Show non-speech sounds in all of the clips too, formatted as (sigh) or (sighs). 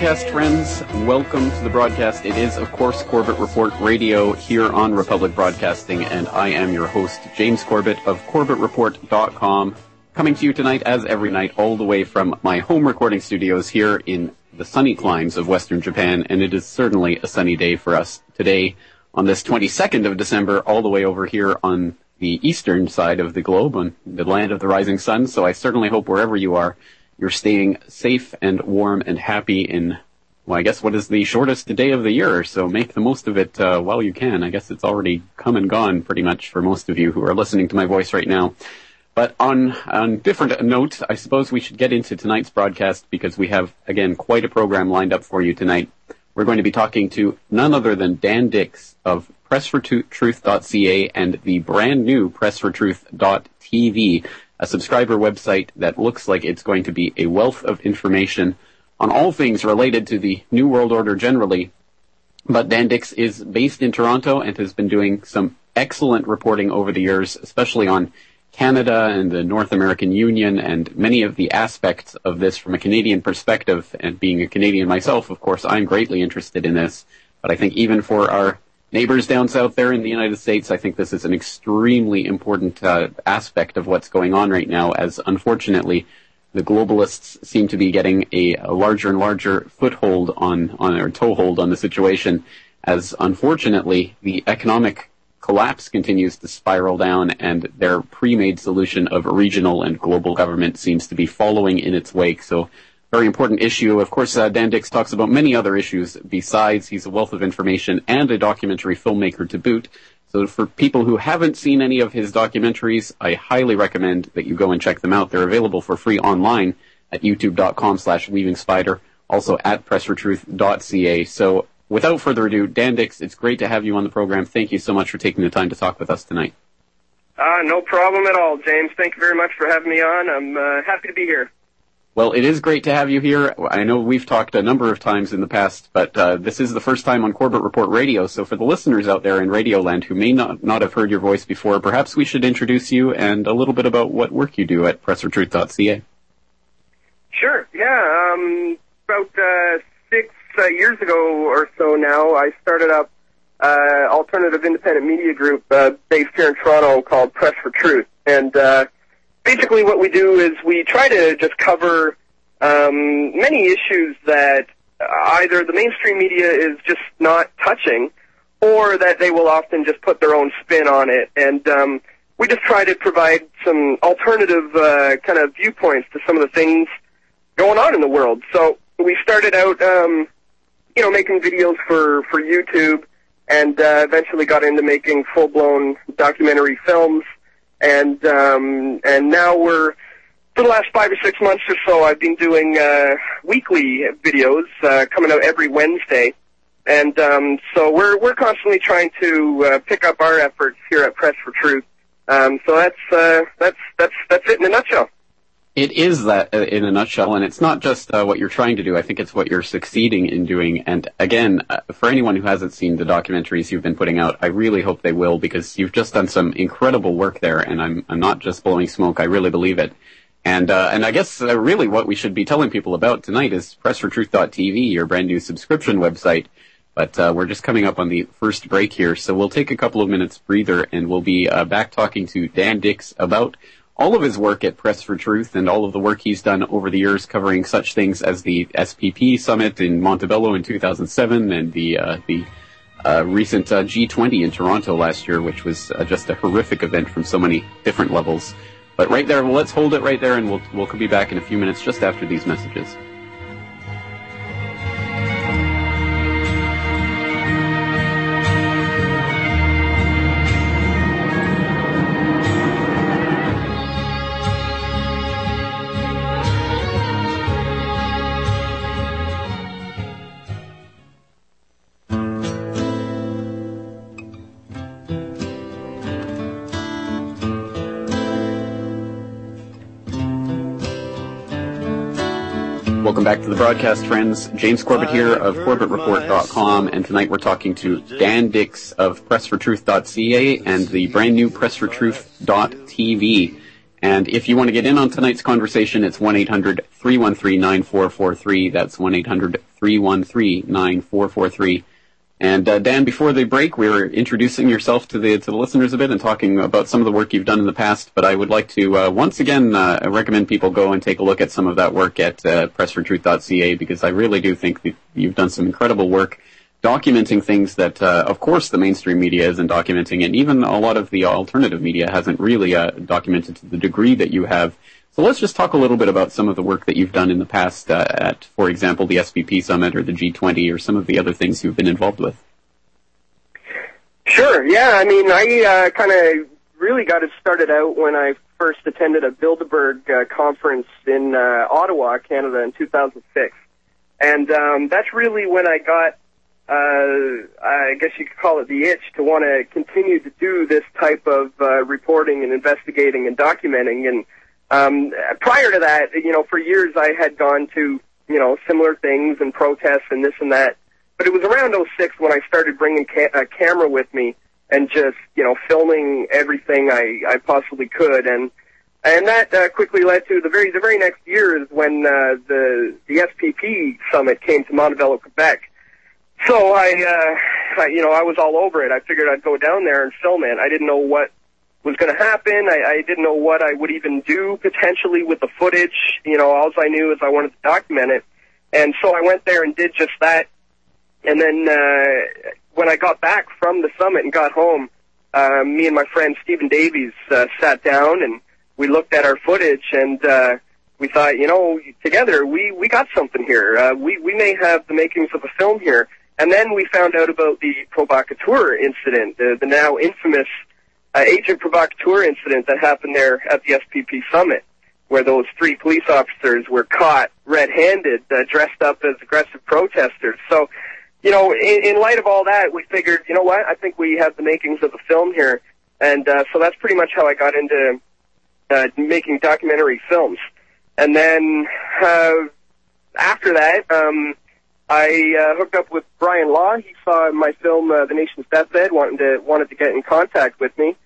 Broadcast, friends. Welcome to the broadcast. It is, of course, Corbett Report Radio here on Republic Broadcasting, and I am your host, James Corbett of CorbettReport.com, coming to you tonight, as every night, all the way from my home recording studios here in the sunny climes of Western Japan, and it is certainly a sunny day for us today on this 22nd of December, all the way over here on the eastern side of the globe, on the land of the rising sun. So I certainly hope wherever you are, you're staying safe and warm and happy in, well, I guess what is the shortest day of the year, so make the most of it uh, while you can. I guess it's already come and gone pretty much for most of you who are listening to my voice right now. But on, on different note, I suppose we should get into tonight's broadcast because we have, again, quite a program lined up for you tonight. We're going to be talking to none other than Dan Dicks of PressForTruth.ca and the brand new PressForTruth.tv a subscriber website that looks like it's going to be a wealth of information on all things related to the New World Order generally. But Dan Dicks is based in Toronto and has been doing some excellent reporting over the years, especially on Canada and the North American Union and many of the aspects of this from a Canadian perspective. And being a Canadian myself, of course, I'm greatly interested in this. But I think even for our neighbors down south there in the United States, I think this is an extremely important uh, aspect of what's going on right now, as unfortunately the globalists seem to be getting a, a larger and larger foothold on, on or toehold on the situation, as unfortunately the economic collapse continues to spiral down and their pre-made solution of regional and global government seems to be following in its wake. So very important issue. Of course, uh, Dan Dicks talks about many other issues besides. He's a wealth of information and a documentary filmmaker to boot. So for people who haven't seen any of his documentaries, I highly recommend that you go and check them out. They're available for free online at youtube.com slash weaving spider, also at pressfortruth.ca. So without further ado, Dan Dicks, it's great to have you on the program. Thank you so much for taking the time to talk with us tonight. Uh, no problem at all, James. Thank you very much for having me on. I'm uh, happy to be here. Well, it is great to have you here. I know we've talked a number of times in the past, but uh, this is the first time on Corbett Report Radio. So for the listeners out there in Radioland who may not, not have heard your voice before, perhaps we should introduce you and a little bit about what work you do at PressForTruth.ca. Sure. Yeah. Um, about uh, six uh, years ago or so now, I started up uh, alternative independent media group uh, based here in Toronto called Press for Truth, and uh, basically what we do is we try to just cover um, many issues that either the mainstream media is just not touching or that they will often just put their own spin on it. And um, we just try to provide some alternative uh, kind of viewpoints to some of the things going on in the world. So we started out, um, you know, making videos for, for YouTube and uh, eventually got into making full-blown documentary films and um, and now we're for the last five or six months or so, I've been doing uh, weekly videos uh, coming out every Wednesday, and um, so we're we're constantly trying to uh, pick up our efforts here at Press for Truth. Um, so that's uh, that's that's that's it in a nutshell. It is that uh, in a nutshell, and it's not just uh, what you're trying to do. I think it's what you're succeeding in doing. And again, uh, for anyone who hasn't seen the documentaries you've been putting out, I really hope they will because you've just done some incredible work there. And I'm, I'm not just blowing smoke. I really believe it. And uh, and I guess uh, really what we should be telling people about tonight is PressForTruth.tv, your brand new subscription website. But we're just coming up on the first break here, so we'll take a couple of minutes breather, and we'll be back talking to Dan Dicks about all of his work at Press for Truth and all of the work he's done over the years covering such things as the SPP summit in Montebello in 2007 and the uh, the uh, recent uh, G20 in Toronto last year, which was uh, just a horrific event from so many different levels. But right there, well, let's hold it right there, and we'll we'll be back in a few minutes just after these messages. Back to the broadcast, friends. James Corbett here of CorbettReport.com, and tonight we're talking to Dan Dicks of PressForTruth.ca and the brand new PressForTruth.tv. And if you want to get in on tonight's conversation, it's 1-800-313-9443. That's 1-800-313-9443. And uh, Dan, before the break, we were introducing yourself to the to the listeners a bit and talking about some of the work you've done in the past. But I would like to uh, once again uh, recommend people go and take a look at some of that work at uh, pressfortruth.ca because I really do think that you've done some incredible work documenting things that, uh, of course, the mainstream media isn't documenting, and even a lot of the alternative media hasn't really uh, documented to the degree that you have. So let's just talk a little bit about some of the work that you've done in the past uh, at, for example, the SPP Summit or the G20 or some of the other things you've been involved with. Sure. Yeah. I mean, I uh, kind of really got it started out when I first attended a Bilderberg uh, conference in uh, Ottawa, Canada, in 2006, and um, that's really when I got uh, I guess you could call it the itch to want to continue to do this type of uh, reporting and investigating and documenting. And um, prior to that, you know, for years I had gone to you know similar things and protests and this and that. But it was around 06 when I started bringing ca- a camera with me and just you know filming everything I, I possibly could and. And that uh, quickly led to the very the very next year is when uh, the the SPP summit came to Montebello, Quebec, so I, uh, I, you know, I was all over it. I figured I'd go down there and film it. I didn't know what was going to happen. I, I didn't know what I would even do potentially with the footage. You know, all I knew is I wanted to document it. And so I went there and did just that. And then, uh, when I got back from the summit and got home, uh, me and my friend Stephen Davies, uh, sat down and we looked at our footage and, uh, we thought, you know, together we, we got something here. Uh, we, we may have the makings of a film here. And then we found out about the provocateur incident, the, the now infamous uh, agent provocateur incident that happened there at the SPP summit, where those three police officers were caught red-handed, uh, dressed up as aggressive protesters. So, you know, in, in light of all that, we figured, you know what, I think we have the makings of a film here. And uh, so that's pretty much how I got into uh, making documentary films. And then uh, after that, um, I uh, hooked up with Brian Law. He saw my film, uh, The Nation's Deathbed, wanted to wanted to get in contact with me,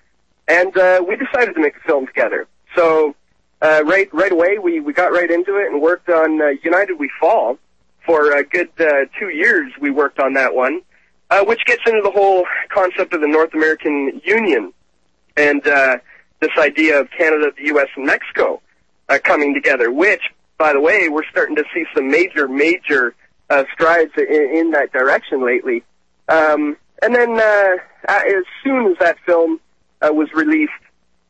and uh, we decided to make a film together. So uh, right right away, we we got right into it and worked on uh, United We Fall for a good uh, two years. We worked on that one, uh, which gets into the whole concept of the North American Union and uh, this idea of Canada, the U.S., and Mexico uh, coming together. Which, by the way, we're starting to see some major major uh, strides in, in that direction lately. Um, and then uh, as soon as that film uh, was released,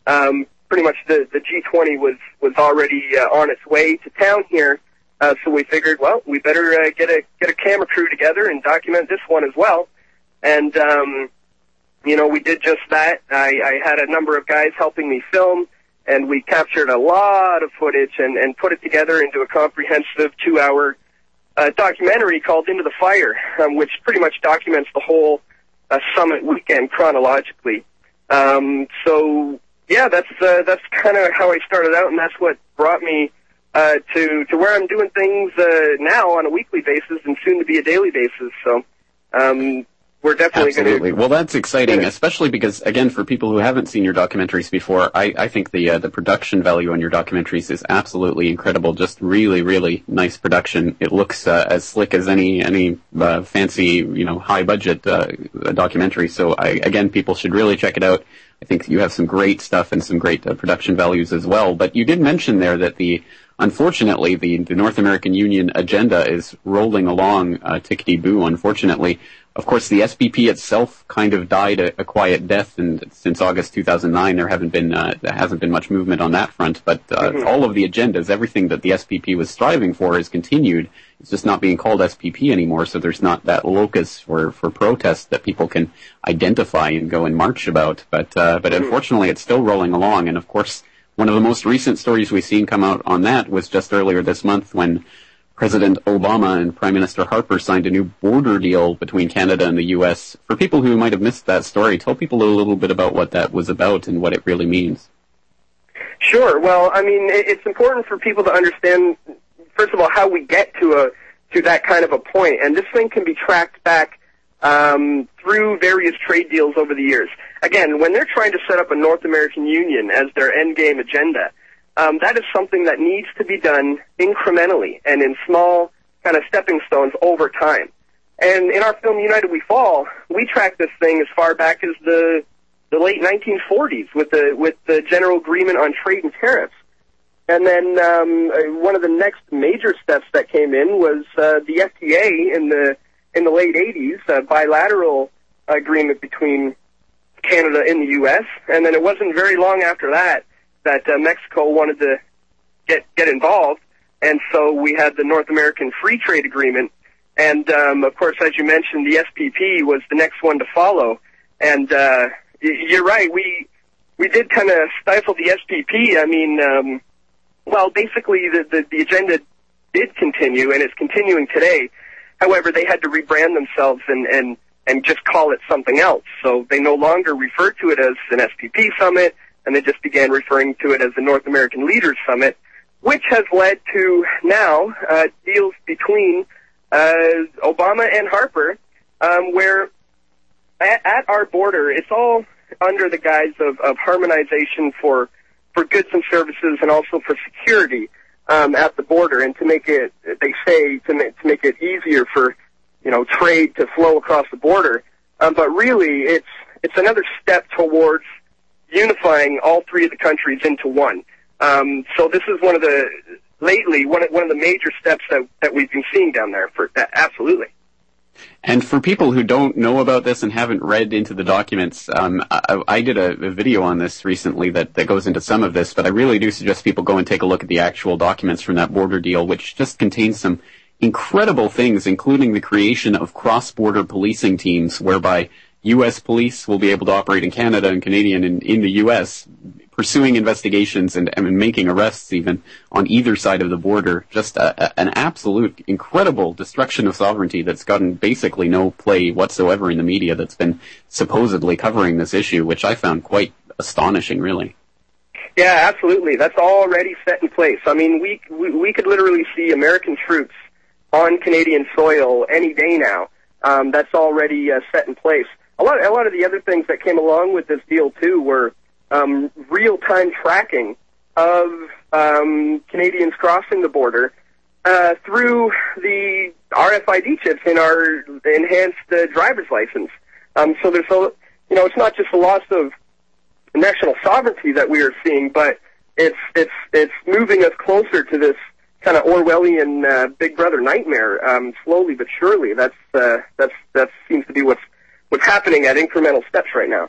um, pretty much the, the G20 was was already uh, on its way to town here. Uh, so we figured, well, we better uh, get a get a camera crew together and document this one as well. And um, you know, we did just that. I, I had a number of guys helping me film, and we captured a lot of footage and, and put it together into a comprehensive two-hour a documentary called Into the Fire, um, which pretty much documents the whole uh, summit weekend chronologically. Um, so yeah, that's uh, that's kind of how I started out, and that's what brought me uh, to to where I'm doing things uh, now on a weekly basis and soon to be a daily basis. So um, we're definitely absolutely. Gonna, well, that's exciting, yeah. especially because again, for people who haven't seen your documentaries before, I, I think the uh, the production value on your documentaries is absolutely incredible. Just really, really nice production. It looks uh, as slick as any any uh, fancy, you know, high budget uh, documentary. So, I, again, people should really check it out. I think you have some great stuff and some great uh, production values as well. But you did mention there that the unfortunately, the, the North American Union agenda is rolling along uh, tickety boo. Unfortunately, of course, the SPP itself kind of died a, a, quiet death, and since August 2009, there haven't been uh, there hasn't been much movement on that front. But uh, mm-hmm. all of the agendas, everything that the SPP was striving for, is continued. It's just not being called SPP anymore, so there's not that locus for for protest that people can identify and go and march about. But uh, but mm-hmm. unfortunately, it's still rolling along, and of course. One of the most recent stories we've seen come out on that was just earlier this month when President Obama and Prime Minister Harper signed a new border deal between Canada and the U.S. For people who might have missed that story, tell people a little bit about what that was about and what it really means. Sure. Well, I mean, it's important for people to understand, first of all, how we get to a to that kind of a point, and this thing can be tracked back um, through various trade deals over the years. Again, when they're trying to set up a North American Union as their endgame agenda, um, that is something that needs to be done incrementally and in small kind of stepping stones over time. And in our film United We Fall, we track this thing as far back as the the late 1940s with the with the General Agreement on Trade and Tariffs. And then um, uh, one of the next major steps that came in was uh, the FTA in the in the late 80s, a bilateral agreement between Canada and the U.S. And then it wasn't very long after that that uh, Mexico wanted to get get involved, and so we had the North American Free Trade Agreement. And um, of course, as you mentioned, the SPP was the next one to follow. And uh, you're right, we we did kind of stifle the SPP. I mean, um, well, basically the, the the agenda did continue, and it's continuing today. However, they had to rebrand themselves and and and just call it something else. So they no longer refer to it as an SPP summit and they just began referring to it as the North American Leaders Summit, which has led to now uh, deals between uh, Obama and Harper, um, where at, at, our border, it's all under the guise of, of harmonization for for goods and services, and also for security um, at the border, and to make it, they say, to make, to make it easier for you know trade to flow across the border. Um, but really, it's it's another step towards unifying all three of the countries into one. Um, so this is one of the lately one of, one of the major steps that that we've been seeing down there. For absolutely. And for people who don't know about this and haven't read into the documents, um, I, I, did a, a, video on this recently that, that goes into some of this, but I really do suggest people go and take a look at the actual documents from that border deal, which just contains some incredible things, including the creation of cross-border policing teams whereby U.S. police will be able to operate in Canada and Canadian in, in the U.S., pursuing investigations and, and making arrests even on either side of the border. Just a, a, an absolute incredible destruction of sovereignty that's gotten basically no play whatsoever in the media that's been supposedly covering this issue, which I found quite astonishing, really. Yeah, absolutely. That's already set in place. I mean, we, we, we could literally see American troops on Canadian soil any day now. Um, that's already uh, set in place a lot, a lot of the other things that came along with this deal too were um, real-time tracking of um, Canadians crossing the border uh, through the RFID chips in our enhanced uh, driver's license. Um, so there's a, you know, it's not just a loss of national sovereignty that we are seeing, but it's it's it's moving us closer to this kind of Orwellian uh, Big Brother nightmare, um, slowly but surely. That's uh, that's that seems to be what's what's happening at incremental steps right now.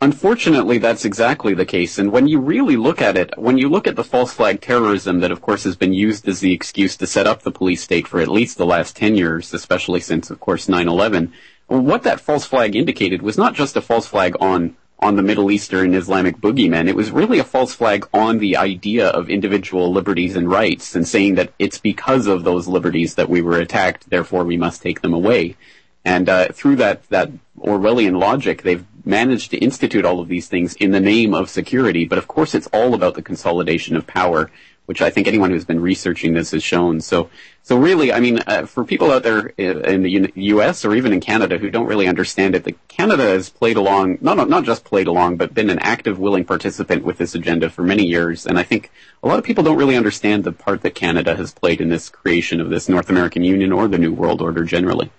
Unfortunately, that's exactly the case. And when you really look at it, when you look at the false flag terrorism that, of course, has been used as the excuse to set up the police state for at least the last 10 years, especially since, of course, 9-11, what that false flag indicated was not just a false flag on, on the Middle Eastern Islamic boogeyman. It was really a false flag on the idea of individual liberties and rights and saying that it's because of those liberties that we were attacked, therefore we must take them away. And uh, through that that Orwellian logic, they've managed to institute all of these things in the name of security. But of course, it's all about the consolidation of power, which I think anyone who's been researching this has shown. So, so really, I mean, uh, for people out there in the U.S. or even in Canada who don't really understand it, Canada has played along, not not just played along, but been an active, willing participant with this agenda for many years. And I think a lot of people don't really understand the part that Canada has played in this creation of this North American Union or the New World Order generally.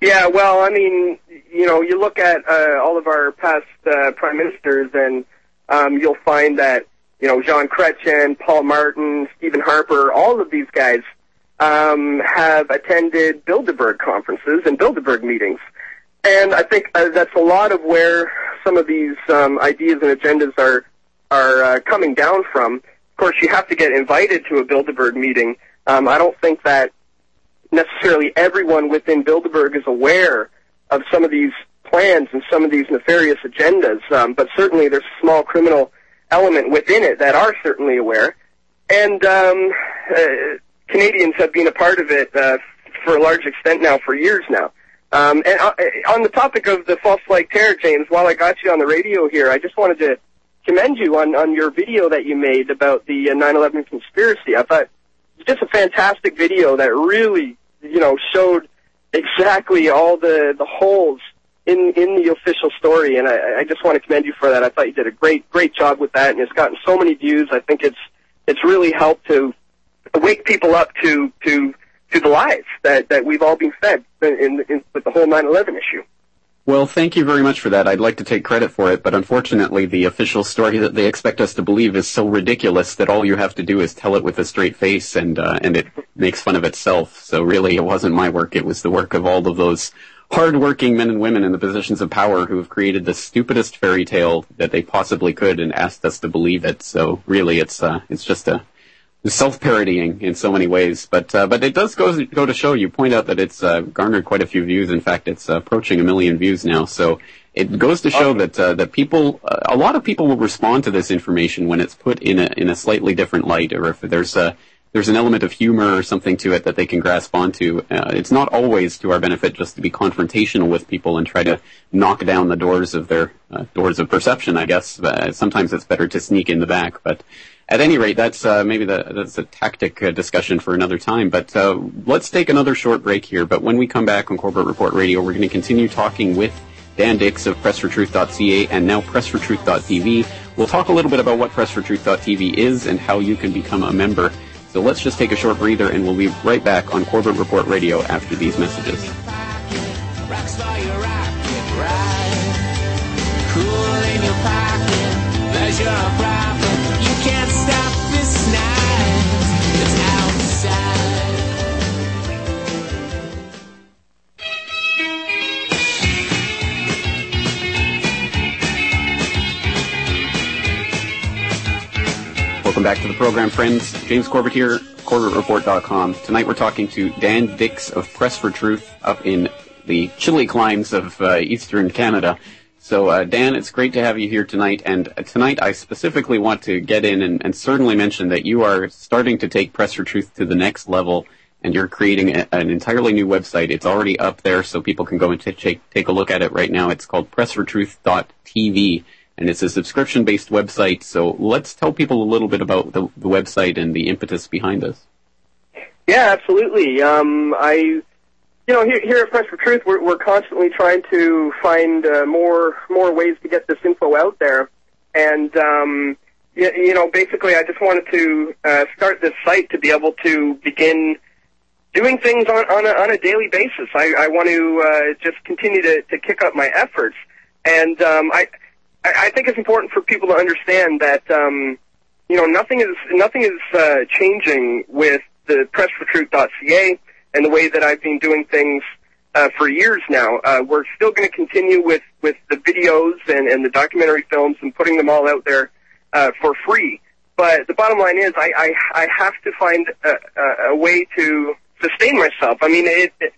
Yeah, well, I mean, you know, you look at uh, all of our past uh, prime ministers, and um, you'll find that you know Jean Chrétien, Paul Martin, Stephen Harper, all of these guys um, have attended Bilderberg conferences and Bilderberg meetings, and I think uh, that's a lot of where some of these um, ideas and agendas are are uh, coming down from. Of course, you have to get invited to a Bilderberg meeting. Um, I don't think that necessarily everyone within Bilderberg is aware of some of these plans and some of these nefarious agendas, um, but certainly there's a small criminal element within it that are certainly aware. And um, uh, Canadians have been a part of it uh, for a large extent now for years now. Um, and uh, on the topic of the false flag terror, James, while I got you on the radio here, I just wanted to commend you on, on your video that you made about the uh, 9/11 conspiracy. I thought it was just a fantastic video that really you know, showed exactly all the, the holes in in the official story, and I, I just want to commend you for that. I thought you did a great great job with that, and it's gotten so many views. I think it's it's really helped to wake people up to to to the lies that that we've all been fed in, in with the whole 9/11 issue. Well, thank you very much for that. I'd like to take credit for it, but unfortunately, the official story that they expect us to believe is so ridiculous that all you have to do is tell it with a straight face, and uh, and it makes fun of itself. So really, it wasn't my work; it was the work of all of those hardworking men and women in the positions of power who have created the stupidest fairy tale that they possibly could and asked us to believe it. So really, it's uh, it's just a self-parodying in so many ways, but uh, but it does go go to show. You point out that it's uh, garnered quite a few views. In fact, it's approaching a million views now. So it goes to show that uh, that people, a lot of people will respond to this information when it's put in a in a slightly different light, or if there's a there's an element of humor or something to it that they can grasp onto. Uh, it's not always to our benefit just to be confrontational with people and try to knock down the doors of their doors of perception. I guess sometimes it's better to sneak in the back, but at any rate, that's uh, maybe the, that's a tactic uh, discussion for another time. But uh, let's take another short break here. But when we come back on Corbett Report Radio, we're going to continue talking with Dan Dicks of PressForTruth.ca and now PressForTruth.tv. We'll talk a little bit about what PressForTruth.tv is and how you can become a member. So let's just take a short breather, and we'll be right back on Corbett Report Radio after these messages. Welcome back to the program, friends. James Corbett here, CorbettReport.com. Tonight we're talking to Dan Dicks of Press for Truth up in the chilly climes of uh, eastern Canada. So, uh, Dan, it's great to have you here tonight. And uh, tonight I specifically want to get in and, and, certainly mention that you are starting to take Press for Truth to the next level and you're creating a, an entirely new website. It's already up there so people can go and t- take, take a look at it right now. It's called pressfortruth.tv and it's a subscription-based website. So let's tell people a little bit about the, the website and the impetus behind this. Yeah, absolutely. Um, I, you know, here, here at Press for Truth, we're, we're constantly trying to find uh, more more ways to get this info out there, and um, you, you know, basically, I just wanted to uh, start this site to be able to begin doing things on on a, on a daily basis. I, I want to uh, just continue to, to kick up my efforts, and um, I I, I think it's important for people to understand that um, you know nothing is nothing is uh, changing with the pressfortruth.ca and the way that I've been doing things uh, for years now. Uh, we're still going to continue with with the videos and, and the documentary films and putting them all out there uh, for free. But the bottom line is, I I, I have to find a, a, way to sustain myself. I mean, it, it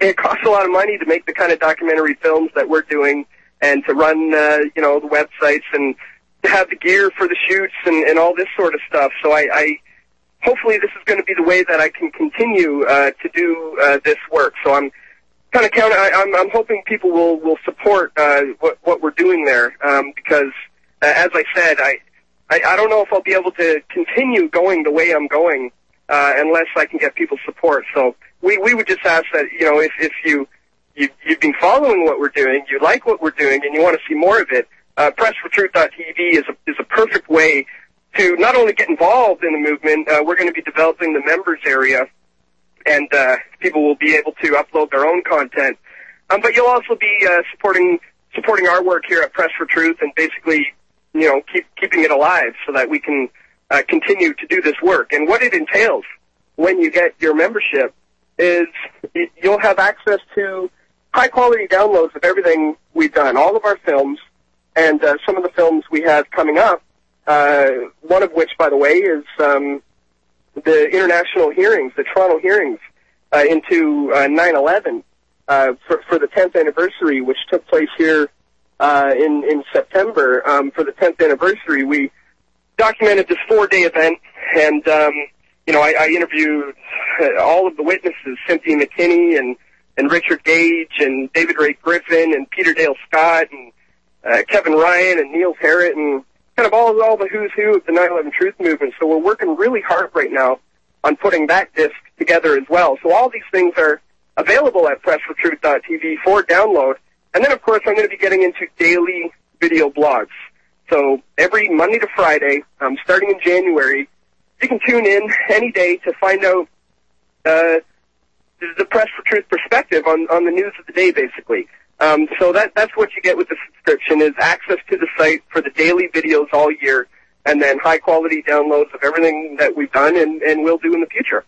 it costs a lot of money to make the kind of documentary films that we're doing and to run, uh, you know, the websites and to have the gear for the shoots and, and all this sort of stuff. So I, I hopefully this is going to be the way that I can continue uh, to do uh, this work. So I'm kind of count. I, I'm, I'm hoping people will will support uh, what what we're doing there um, because, uh, as I said, I, I I don't know if I'll be able to continue going the way I'm going uh, unless I can get people's support. So we we would just ask that you know if if you you, you've been following what we're doing, you like what we're doing, and you want to see more of it, uh, PressForTruth.tv is a, is a perfect way to not only get involved in the movement, uh, we're going to be developing the members area, and uh, people will be able to upload their own content. Um, but you'll also be uh, supporting supporting our work here at Press for Truth, and basically, you know, keep keeping it alive so that we can uh, continue to do this work. And what it entails when you get your membership is you'll have access to high quality downloads of everything we've done, all of our films, and uh, some of the films we have coming up. Uh, one of which, by the way, is um, the international hearings, the Toronto hearings uh, into uh, 9/11 uh, for, for the 10th anniversary, which took place here uh, in in September. Um, for the 10th anniversary, we documented this four-day event, and um, you know, I, I interviewed all of the witnesses, Cynthia McKinney and and Richard Gage and David Ray Griffin and Peter Dale Scott and uh, Kevin Ryan and Neil Harrit and kind of all all the who's who of the 9/11 Truth movement. So we're working really hard right now on putting that disc together as well. So all these things are available at pressfortruth.tv for download. And then, of course, I'm going to be getting into daily video blogs. So every Monday to Friday, um, starting in January, you can tune in any day to find out uh, the Press for Truth perspective on, on the news of the day, basically. Um, so that that's what you get with the subscription is access to the site for the daily videos all year, and then high quality downloads of everything that we've done and, and will do in the future.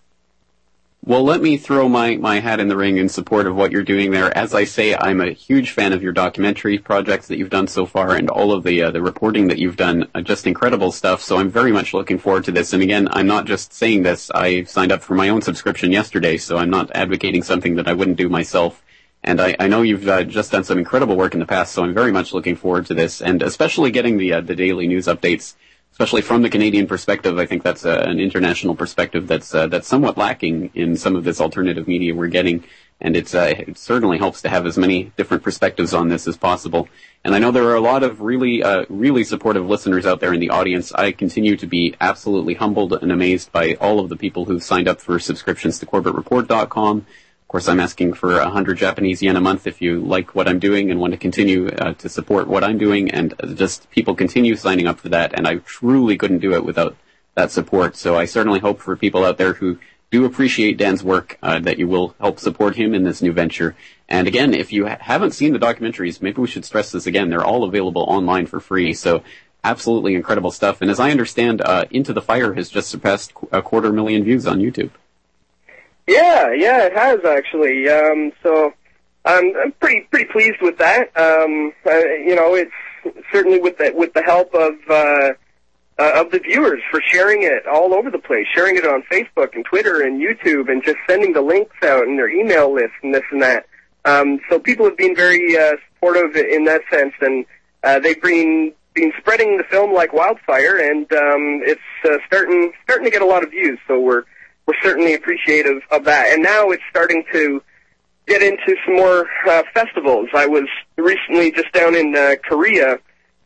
Well, let me throw my, my hat in the ring in support of what you're doing there. As I say, I'm a huge fan of your documentary projects that you've done so far and all of the uh, the reporting that you've done. Uh, just incredible stuff. So I'm very much looking forward to this. And again, I'm not just saying this. I signed up for my own subscription yesterday, so I'm not advocating something that I wouldn't do myself. And I, I know you've uh, just done some incredible work in the past, so I'm very much looking forward to this, and especially getting the uh, the daily news updates especially from the Canadian perspective, I think that's uh, an international perspective that's uh, that's somewhat lacking in some of this alternative media we're getting, and it's uh, it certainly helps to have as many different perspectives on this as possible. And I know there are a lot of really uh, really supportive listeners out there in the audience. I continue to be absolutely humbled and amazed by all of the people who've signed up for subscriptions to CorbettReport.com of course, I'm asking for 100 Japanese yen a month if you like what I'm doing and want to continue uh, to support what I'm doing, and just people continue signing up for that. And I truly couldn't do it without that support. So I certainly hope for people out there who do appreciate Dan's work uh, that you will help support him in this new venture. And again, if you ha- haven't seen the documentaries, maybe we should stress this again. They're all available online for free. So absolutely incredible stuff. And as I understand, uh, Into the Fire has just surpassed a quarter million views on YouTube. Yeah, it has actually. Um, so I'm, I'm pretty pretty pleased with that. Um, uh, you know, it's certainly with the with the help of uh, uh, of the viewers for sharing it all over the place, sharing it on Facebook and Twitter and YouTube, and just sending the links out in their email list and this and that. Um, so people have been very uh, supportive in that sense, and uh, they've been been spreading the film like wildfire, and um, it's uh, starting starting to get a lot of views. So we're we're certainly appreciative of that. And now it's starting to get into some more uh, festivals. I was recently just down in uh, Korea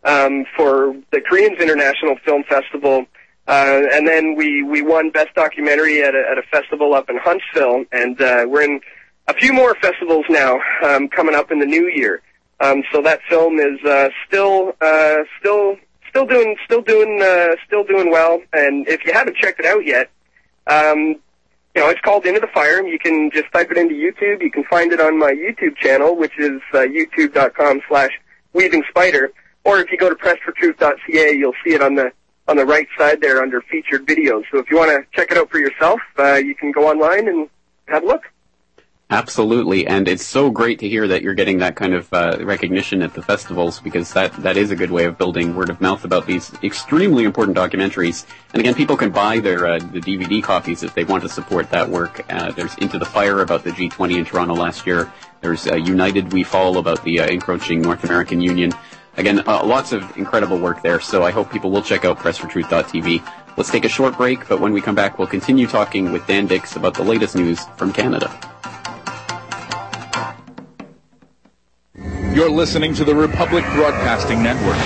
um, for the Koreans International Film Festival, uh, and then we we won Best Documentary at a, at a festival up in Huntsville, and uh, we're in a few more festivals now um, coming up in the new year. Um, so that film is uh, still uh, still still doing still doing uh, still doing well. And if you haven't checked it out yet, um, you know, it's called Into the Fire. You can just type it into YouTube. You can find it on my YouTube channel, which is uh, youtube.com slash weaving spider. Or if you go to pressfortruth.ca, you'll see it on the on the right side there under featured videos. So if you want to check it out for yourself, uh, you can go online and have a look. Absolutely, and it's so great to hear that you're getting that kind of uh, recognition at the festivals because that, that is a good way of building word of mouth about these extremely important documentaries. And again, people can buy their uh, the DVD copies if they want to support that work. Uh, there's Into the Fire about the G20 in Toronto last year. There's uh, United We Fall about the uh, encroaching North American Union. Again, uh, lots of incredible work there. So I hope people will check out pressfortruth.tv. Let's take a short break, but when we come back, we'll continue talking with Dan Dicks about the latest news from Canada. You're listening to the Republic Broadcasting Network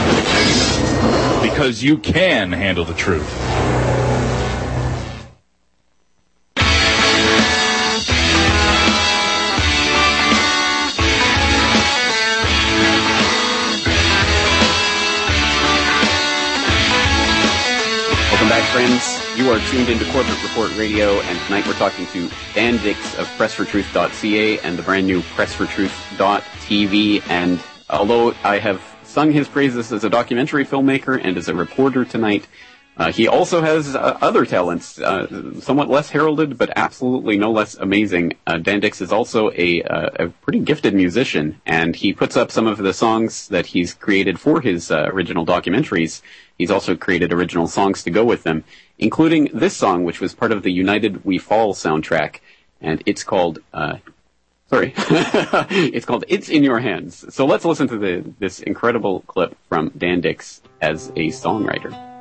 because you can handle the truth. Welcome back, friends. You are tuned into Corbett Report Radio, and tonight we're talking to Dan Dicks of PressForTruth.ca and the brand new PressForTruth.ca TV, and although I have sung his praises as a documentary filmmaker and as a reporter tonight, uh, he also has uh, other talents, uh, somewhat less heralded, but absolutely no less amazing. Uh, Dan is also a, uh, a, pretty gifted musician, and he puts up some of the songs that he's created for his uh, original documentaries. He's also created original songs to go with them, including this song, which was part of the United We Fall soundtrack, and it's called Sorry. (laughs) it's called It's in Your Hands. So let's listen to the, this incredible clip from Dan Dicks as a songwriter.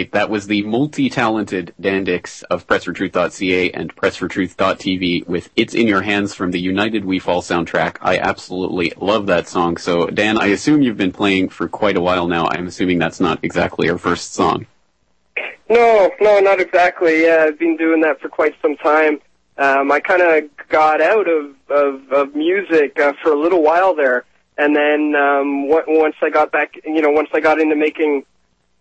Right, that was the multi-talented Dan Dicks of PressForTruth.ca and PressForTruth.tv with "It's in Your Hands" from the United We Fall soundtrack. I absolutely love that song. So, Dan, I assume you've been playing for quite a while now. I'm assuming that's not exactly your first song. No, no, not exactly. Yeah, I've been doing that for quite some time. Um, I kind of got out of of, of music uh, for a little while there, and then um, once I got back, you know, once I got into making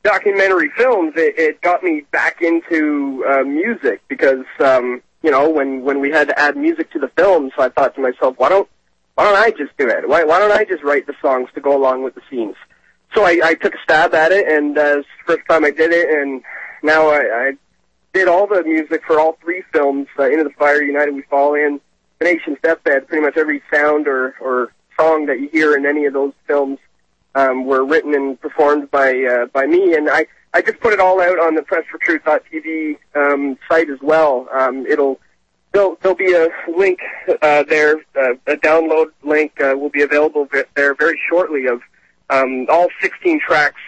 documentary films, it, it got me back into uh, music because um, you know when when we had to add music to the films, I thought to myself, why don't why don't I just do it? Why why don't I just write the songs to go along with the scenes? So I, I took a stab at it, and uh, it's the first time I did it, and now I, I did all the music for all three films: uh, Into the Fire, United We Fall, and The Nation's Deathbed. Pretty much every sound or or song that you hear in any of those films um, were written and performed by uh, by me, and I I just put it all out on the PressForTruth.tv um, site as well. Um, it'll there'll, there'll be a link uh, there, uh, a download link uh, will be available there very shortly of um, all 16 tracks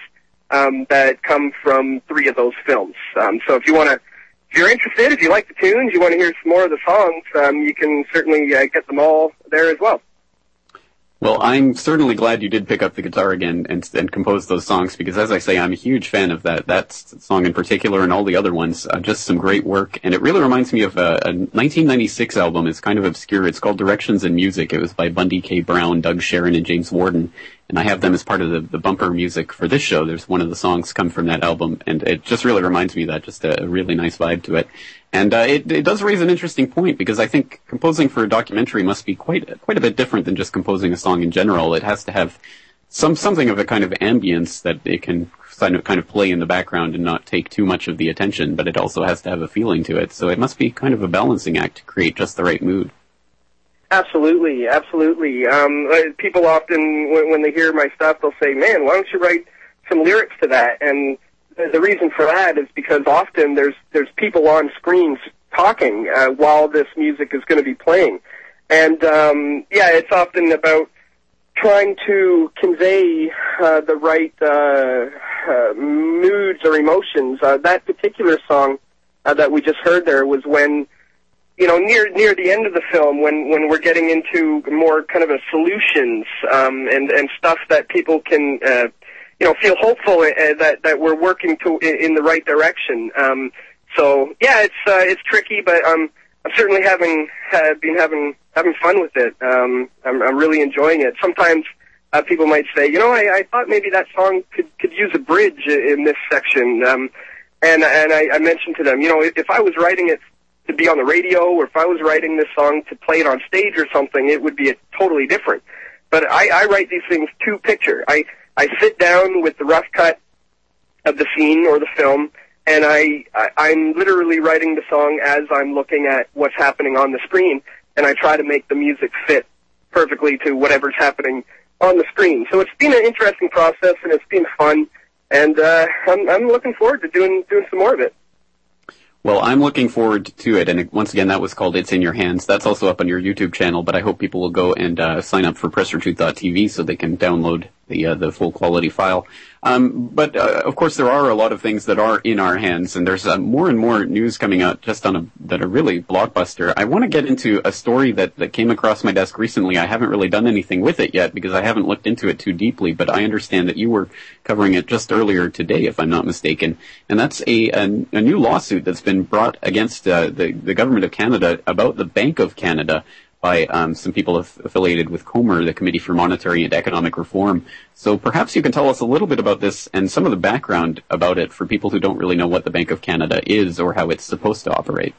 um, that come from three of those films. Um, so if you want to, if you're interested, if you like the tunes, you want to hear some more of the songs, um, you can certainly uh, get them all there as well. Well, I'm certainly glad you did pick up the guitar again and, and compose those songs because, as I say, I'm a huge fan of that that song in particular and all the other ones. Uh, just some great work, and it really reminds me of a, a 1996 album. It's kind of obscure. It's called Directions in Music. It was by Bundy K. Brown, Doug Scharin, and James Warden, and I have them as part of the, the bumper music for this show. There's one of the songs come from that album, and it just really reminds me of that. Just a, really nice vibe to it. And uh, it, it does raise an interesting point because I think composing for a documentary must be quite quite a bit different than just composing a song in general. It has to have some something of a kind of ambience that it can kind of kind of play in the background and not take too much of the attention, but it also has to have a feeling to it. So it must be kind of a balancing act to create just the right mood. Absolutely, absolutely. Um, uh, people often, when, when they hear my stuff, they'll say, "Man, why don't you write some lyrics to that?" And the reason for that is because often there's there's people on screens talking uh, while this music is going to be playing, and um, yeah, it's often about trying to convey uh, the right uh, uh, moods or emotions. Uh, that particular song uh, that we just heard there was when you know near near the end of the film when when we're getting into more kind of a solutions um, and and stuff that people can uh, you know feel hopeful uh, that that we're working to in, the right direction. Um, so yeah, it's uh, it's tricky, but um, I'm certainly having uh, been having having fun with it. Um, I'm, I'm really enjoying it. Sometimes uh, people might say, you know, I, I thought maybe that song could could use a bridge in this section. Um, and and I, I mentioned to them, you know, if, if I was writing it to be on the radio, or if I was writing this song to play it on stage or something, it would be a totally different. But I, I write these things to picture. I I sit down with the rough cut of the scene or the film, and I, I I'm literally writing the song as I'm looking at what's happening on the screen, and I try to make the music fit perfectly to whatever's happening on the screen. So it's been an interesting process, and it's been fun, and uh, I'm I'm looking forward to doing doing some more of it. Well, I'm looking forward to it, and once again, that was called "It's in Your Hands." That's also up on your YouTube channel, but I hope people will go and uh, sign up for PressForTruth.tv so they can download the uh, the full quality file. Um, but uh, of course, there are a lot of things that are in our hands, and there's uh, more and more news coming out just on a that are really blockbuster. I want to get into a story that that came across my desk recently. I haven't really done anything with it yet because I haven't looked into it too deeply, but I understand that you were covering it just earlier today, if I'm not mistaken, and that's a a, a new lawsuit that's been brought against uh, the the government of Canada about the Bank of Canada by um, some people affiliated with COMER, the Committee for Monetary and Economic Reform. So perhaps you can tell us a little bit about this and some of the background about it for people who don't really know what the Bank of Canada is or how it's supposed to operate.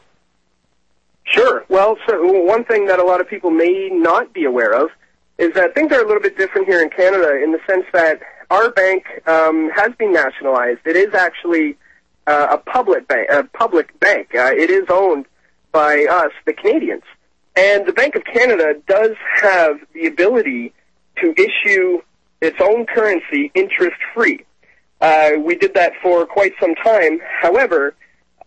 Sure. Well, so one thing that a lot of people may not be aware of is that things are a little bit different here in Canada in the sense that our bank um, has been nationalized. It is actually uh, a public bank. A public bank. Uh, it is owned by us, the Canadians. And the Bank of Canada does have the ability to issue its own currency interest free. Uh, we did that for quite some time. However,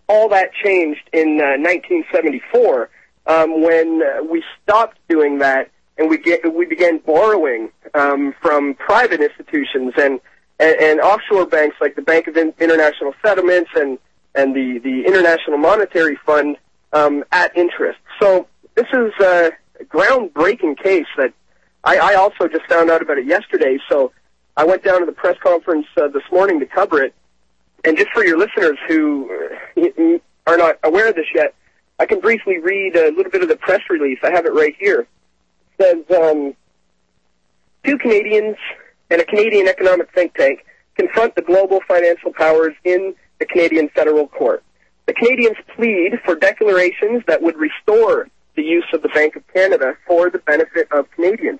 all that changed in uh, 1974 um, when uh, we stopped doing that and we get we began borrowing um, from private institutions and, and and offshore banks like the Bank of International Settlements and and the the International Monetary Fund um, at interest. So this is a groundbreaking case that I, I also just found out about it yesterday. So I went down to the press conference uh, this morning to cover it. And just for your listeners who uh, are not aware of this yet, I can briefly read a little bit of the press release. I have it right here. It says, um, two Canadians and a Canadian economic think tank confront the global financial powers in the Canadian federal court. The Canadians plead for declarations that would restore the use of the Bank of Canada for the benefit of Canadians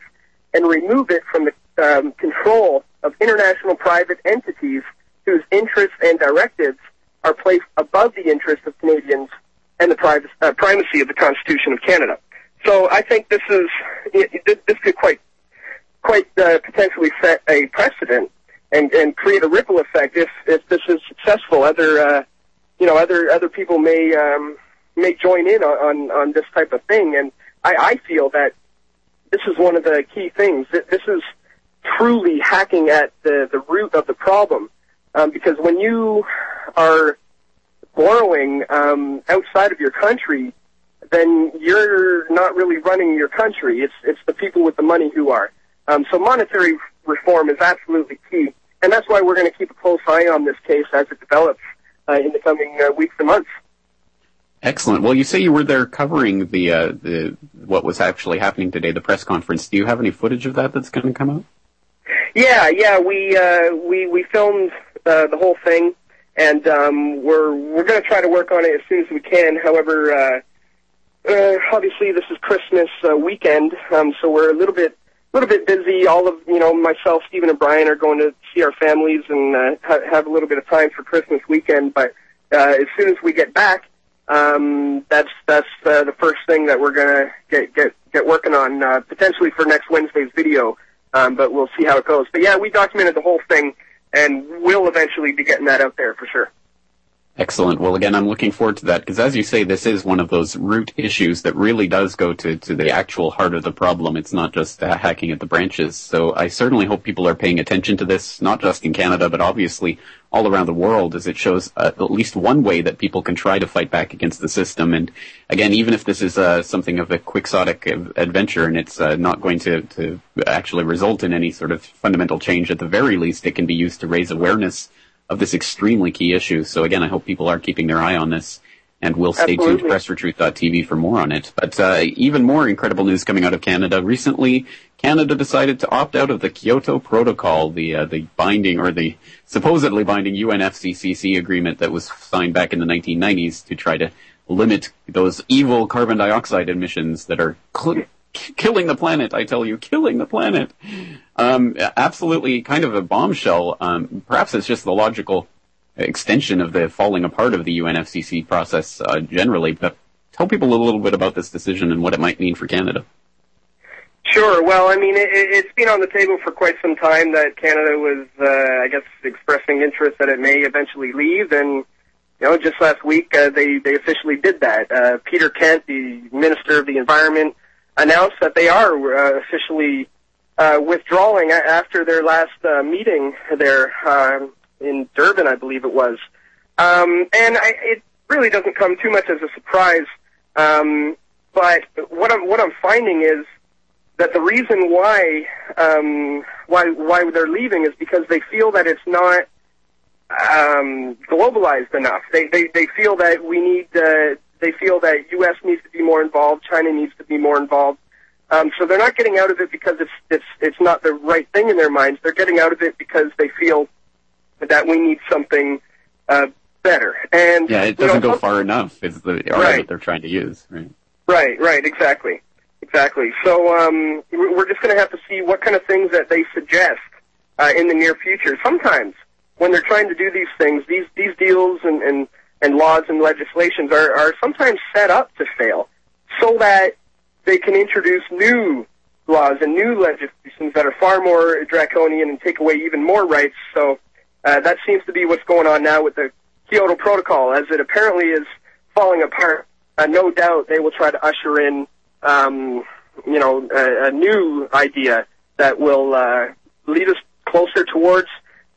and remove it from the um, control of international private entities whose interests and directives are placed above the interests of Canadians and the privacy, uh, primacy of the Constitution of Canada. So I think this is this could quite quite uh, potentially set a precedent and, and create a ripple effect if if this is successful. Other uh, you know other other people may um, may join in on, on on this type of thing, and I, I feel that this is one of the key things. That this is truly hacking at the the root of the problem, um, because when you are borrowing um, outside of your country, then you're not really running your country. It's it's the people with the money who are. Um, so monetary reform is absolutely key, and that's why we're going to keep a close eye on this case as it develops uh, in the coming uh, weeks and months. Excellent. Well, you say you were there covering the uh, the what was actually happening today, the press conference. Do you have any footage of that that's going to come out? Yeah, yeah, we uh, we we filmed uh, the whole thing, and um, we're we're going to try to work on it as soon as we can. However, uh, uh, obviously this is Christmas uh, weekend, um, so we're a little bit a little bit busy. All of you know, myself, Stephen, and Brian are going to see our families and ha- have a little bit of time for Christmas weekend. But uh, as soon as we get back, um, that's that's uh, the first thing that we're gonna get get get working on uh, potentially for next Wednesday's video. Um, but we'll see how it goes. But yeah, we documented the whole thing, and we'll eventually be getting that out there for sure. Excellent. Well, again, I'm looking forward to that because, as you say, this is one of those root issues that really does go to, to the actual heart of the problem. It's not just uh, hacking at the branches. So I certainly hope people are paying attention to this, not just in Canada, but obviously all around the world, as it shows uh, at least one way that people can try to fight back against the system. And again, even if this is uh, something of a quixotic adventure and it's uh, not going to, to actually result in any sort of fundamental change, at the very least, it can be used to raise awareness of this extremely key issue. So again, I hope people are keeping their eye on this and we'll stay Absolutely. tuned to pressfortruth.tv for more on it. But uh, even more incredible news coming out of Canada. Recently, Canada decided to opt out of the Kyoto Protocol, the uh, the binding or the supposedly binding UNFCCC agreement that was signed back in the 1990s to try to limit those evil carbon dioxide emissions that are cl- killing the planet. I tell you, killing the planet. Um, absolutely, kind of a bombshell. Um, perhaps it's just the logical extension of the falling apart of the UNFCCC process uh, generally. But tell people a little bit about this decision and what it might mean for Canada. Sure. Well, I mean, it, it's been on the table for quite some time that Canada was, uh, I guess, expressing interest that it may eventually leave, and you know, just last week uh, they they officially did that. Uh, Peter Kent, the Minister of the Environment, announced that they are uh, officially uh, withdrawing after their last uh, meeting there uh, in Durban, I believe it was. Um, and I, it really doesn't come too much as a surprise. Um, but what I'm what I'm finding is that the reason why um, why why they're leaving is because they feel that it's not um, globalized enough. They, they they feel that we need uh, they feel that U.S. needs to be more involved, China needs to be more involved. Um, so they're not getting out of it because it's it's it's not the right thing in their minds. They're getting out of it because they feel that we need something uh, better. And yeah, it doesn't you know, go far enough. Is the argument right. they're trying to use? Right. Right. Right. Exactly. Exactly. So um, we're just going to have to see what kind of things that they suggest uh, in the near future. Sometimes when they're trying to do these things, these these deals and and, and laws and legislations are, are sometimes set up to fail, so that they can introduce new laws and new legislations that are far more draconian and take away even more rights. So uh, that seems to be what's going on now with the Kyoto Protocol, as it apparently is falling apart. Uh, no doubt they will try to usher in um, you know, a, a new idea that will uh, lead us closer towards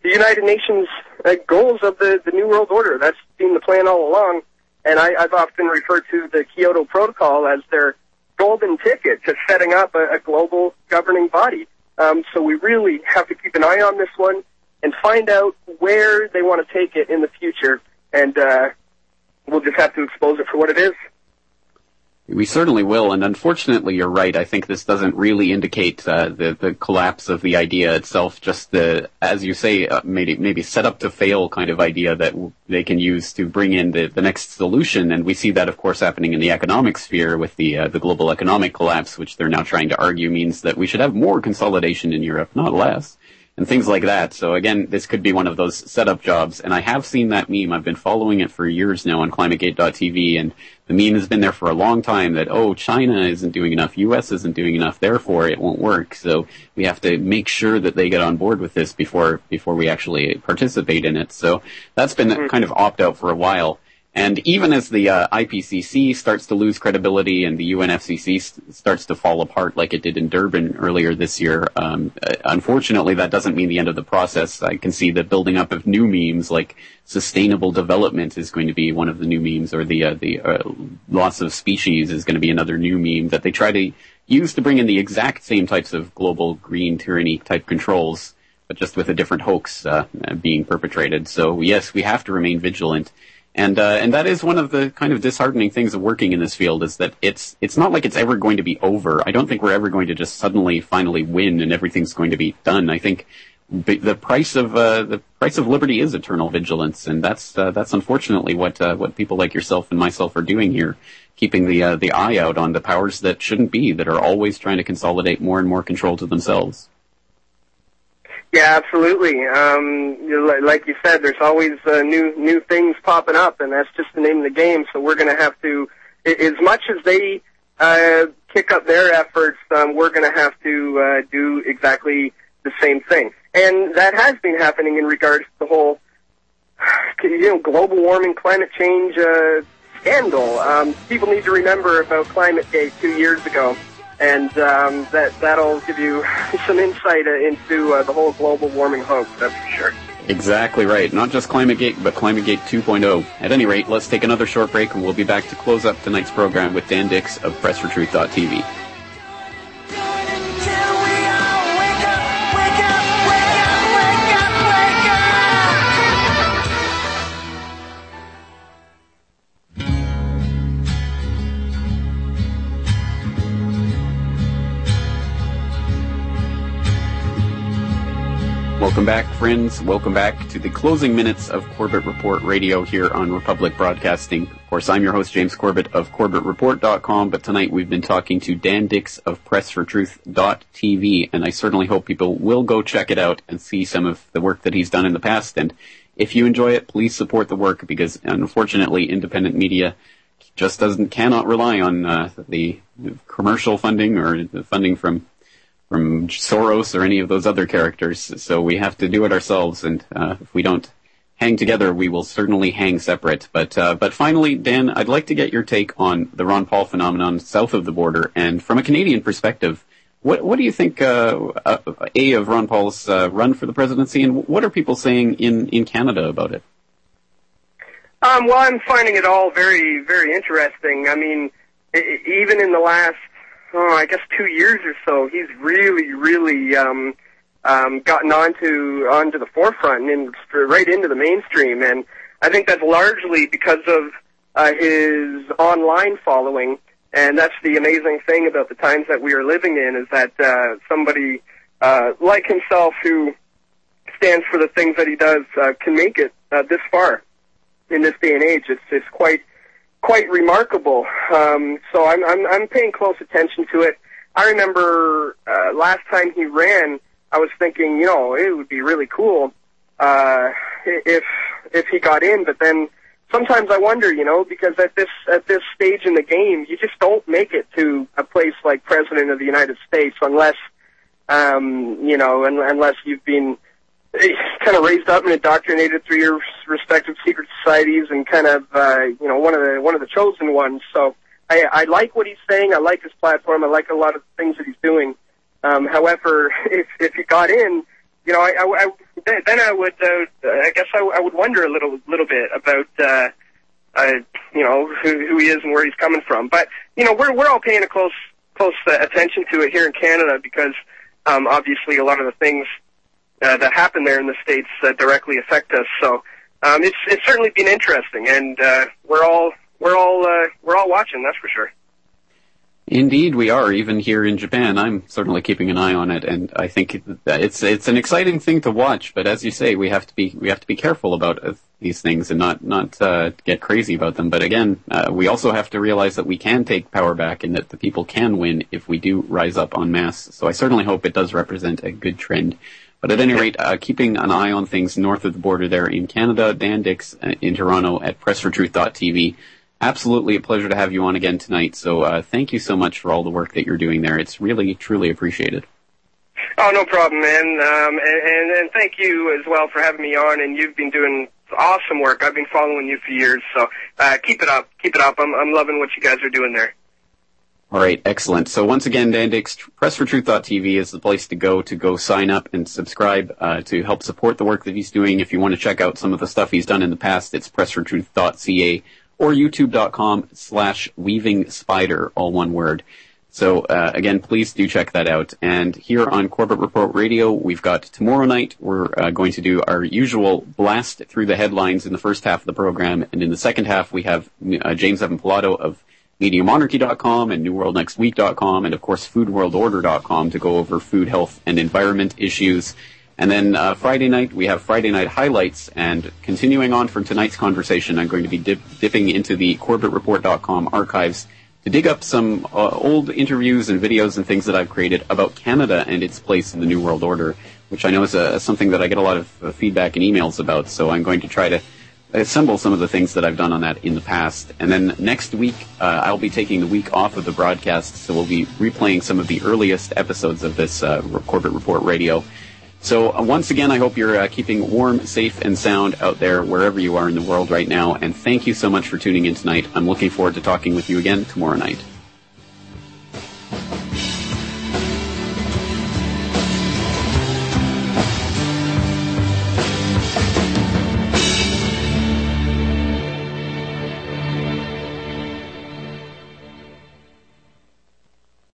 the United Nations uh, goals of the, the New World Order. That's been the plan all along. And I, I've often referred to the Kyoto Protocol as their golden ticket to setting up a, a global governing body. Um, so we really have to keep an eye on this one and find out where they want to take it in the future. And uh, we'll just have to expose it for what it is. We certainly will, and unfortunately, you're right. I think this doesn't really indicate uh, the the collapse of the idea itself. Just the, as you say, uh, maybe maybe set up to fail kind of idea that w- they can use to bring in the, the next solution. And we see that, of course, happening in the economic sphere with the uh, the global economic collapse, which they're now trying to argue means that we should have more consolidation in Europe, not less and things like that. So again, this could be one of those setup jobs. And I have seen that meme. I've been following it for years now on climategate.tv and the meme has been there for a long time that, oh, China isn't doing enough, US isn't doing enough, therefore it won't work. So we have to make sure that they get on board with this before, before we actually participate in it. So that's been mm-hmm. kind of opt out for a while. And even as the uh, IPCC starts to lose credibility and the UNFCCC st- starts to fall apart like it did in Durban earlier this year, um, uh, unfortunately that doesn't mean the end of the process. I can see the building up of new memes like sustainable development is going to be one of the new memes or the, uh, the uh, loss of species is going to be another new meme that they try to use to bring in the exact same types of global green tyranny type controls but just with a different hoax uh, being perpetrated. So yes, we have to remain vigilant. And uh, and that is one of the kind of disheartening things of working in this field is that it's it's not like it's ever going to be over. I don't think we're ever going to just suddenly finally win and everything's going to be done. I think the price of uh, the price of liberty is eternal vigilance, and that's uh, that's unfortunately what uh, what people like yourself and myself are doing here, keeping the uh, the eye out on the powers that shouldn't be, that are always trying to consolidate more and more control to themselves. Yeah, absolutely. Um, like you said, there's always uh, new new things popping up, and that's just the name of the game. So we're going to have to, as much as they uh, kick up their efforts, um, we're going to have to uh, do exactly the same thing. And that has been happening in regards to the whole, (sighs) you know, global warming, climate change uh, scandal. Um, people need to remember about ClimateGate two years ago and um, that that'll give you (laughs) some insight into uh, the whole global warming hoax. That's for sure. Exactly right. Not just ClimateGate, but ClimateGate 2.0. At any rate, let's take another short break, and we'll be back to close up tonight's program with Dan Dicks of PressForTruth.tv. Welcome back, friends. Welcome back to the closing minutes of Corbett Report Radio here on Republic Broadcasting. Of course, I'm your host, James Corbett of CorbettReport.com, but tonight we've been talking to Dan Dicks of PressForTruth.tv, and I certainly hope people will go check it out and see some of the work that he's done in the past. And if you enjoy it, please support the work because unfortunately, independent media just doesn't, cannot rely on uh, the commercial funding or the funding from from Soros or any of those other characters. So we have to do it ourselves, and uh, if we don't hang together, we will certainly hang separate. But uh, but finally, Dan, I'd like to get your take on the Ron Paul phenomenon south of the border, and from a Canadian perspective. What what do you think uh, uh a of Ron Paul's uh, run for the presidency, and what are people saying in, in Canada about it? Um, well, I'm finding it all very very interesting. I mean, even in the last oh, I guess two years or so, he's really, really um, um, gotten onto onto the forefront and right into the mainstream. And I think that's largely because of uh, his online following. And that's the amazing thing about the times that we are living in is that uh, somebody uh, like himself who stands for the things that he does uh, can make it uh, this far in this day and age. It's it's quite quite remarkable. Um, so I'm, I'm I'm paying close attention to it. I remember uh, last time he ran, I was thinking, you know, it would be really cool uh, if if he got in. But then sometimes I wonder, you know, because at this at this stage in the game, you just don't make it to a place like President of the United States unless, um, you know, un- unless you've been (laughs) kind of raised up and indoctrinated through your respective secret societies and kind of uh, you know one of the one of the chosen ones. So I, I like what he's saying. I like his platform. I like a lot of the things that he's doing. Um, however, (laughs) if if he got in, you know, I, I, I then I would, uh, I guess I, I would wonder a little little bit about, uh, uh, you know, who, who he is and where he's coming from. But you know, we're we're all paying a close close uh, attention to it here in Canada because um, obviously a lot of the things uh, that happen there in the states uh, directly affect us. So um, it's it's certainly been interesting, and uh, we're all we're all uh, we're all watching. That's for sure. Indeed, we are. Even here in Japan, I'm certainly keeping an eye on it, and I think it's it's an exciting thing to watch. But as you say, we have to be we have to be careful about uh, these things and not not uh, get crazy about them. But again, uh, we also have to realize that we can take power back, and that the people can win if we do rise up en masse. So I certainly hope it does represent a good trend. But at any rate, uh, keeping an eye on things north of the border there in Canada, Dan Dicks uh, in Toronto at PressForTruth.tv absolutely a pleasure to have you on again tonight. So uh, thank you so much for all the work that you're doing there. It's really, truly appreciated. Oh, no problem, man. Um, and, and, and thank you as well for having me on. And you've been doing awesome work. I've been following you for years. So uh, keep it up. Keep it up. I'm, I'm loving what you guys are doing there. All right, excellent. So once again, Dan Dicks, PressForTruth.tv is the place to go to go sign up and subscribe uh, to help support the work that he's doing. If you want to check out some of the stuff he's done in the past, it's PressForTruth.ca or youtube.com slash weaving spider, all one word. So uh, again, please do check that out. And here on Corbett Report Radio, we've got tomorrow night. We're uh, going to do our usual blast through the headlines in the first half of the program, and in the second half, we have uh, James Evan Pilato of MediaMonarchy.com and NewWorldNextWeek.com, and of course FoodWorldOrder.com to go over food, health, and environment issues. And then uh, Friday night, we have Friday night highlights. And continuing on from tonight's conversation, I'm going to be dip- dipping into the CorbettReport.com archives to dig up some uh, old interviews and videos and things that I've created about Canada and its place in the New World Order, which I know is uh, something that I get a lot of uh, feedback and emails about. So I'm going to try to assemble some of the things that I've done on that in the past. And then next week, uh, I'll be taking the week off of the broadcast, so we'll be replaying some of the earliest episodes of this uh, Corbett Report Radio. So uh, once again, I hope you're uh, keeping warm, safe, and sound out there wherever you are in the world right now. And thank you so much for tuning in tonight. I'm looking forward to talking with you again tomorrow night.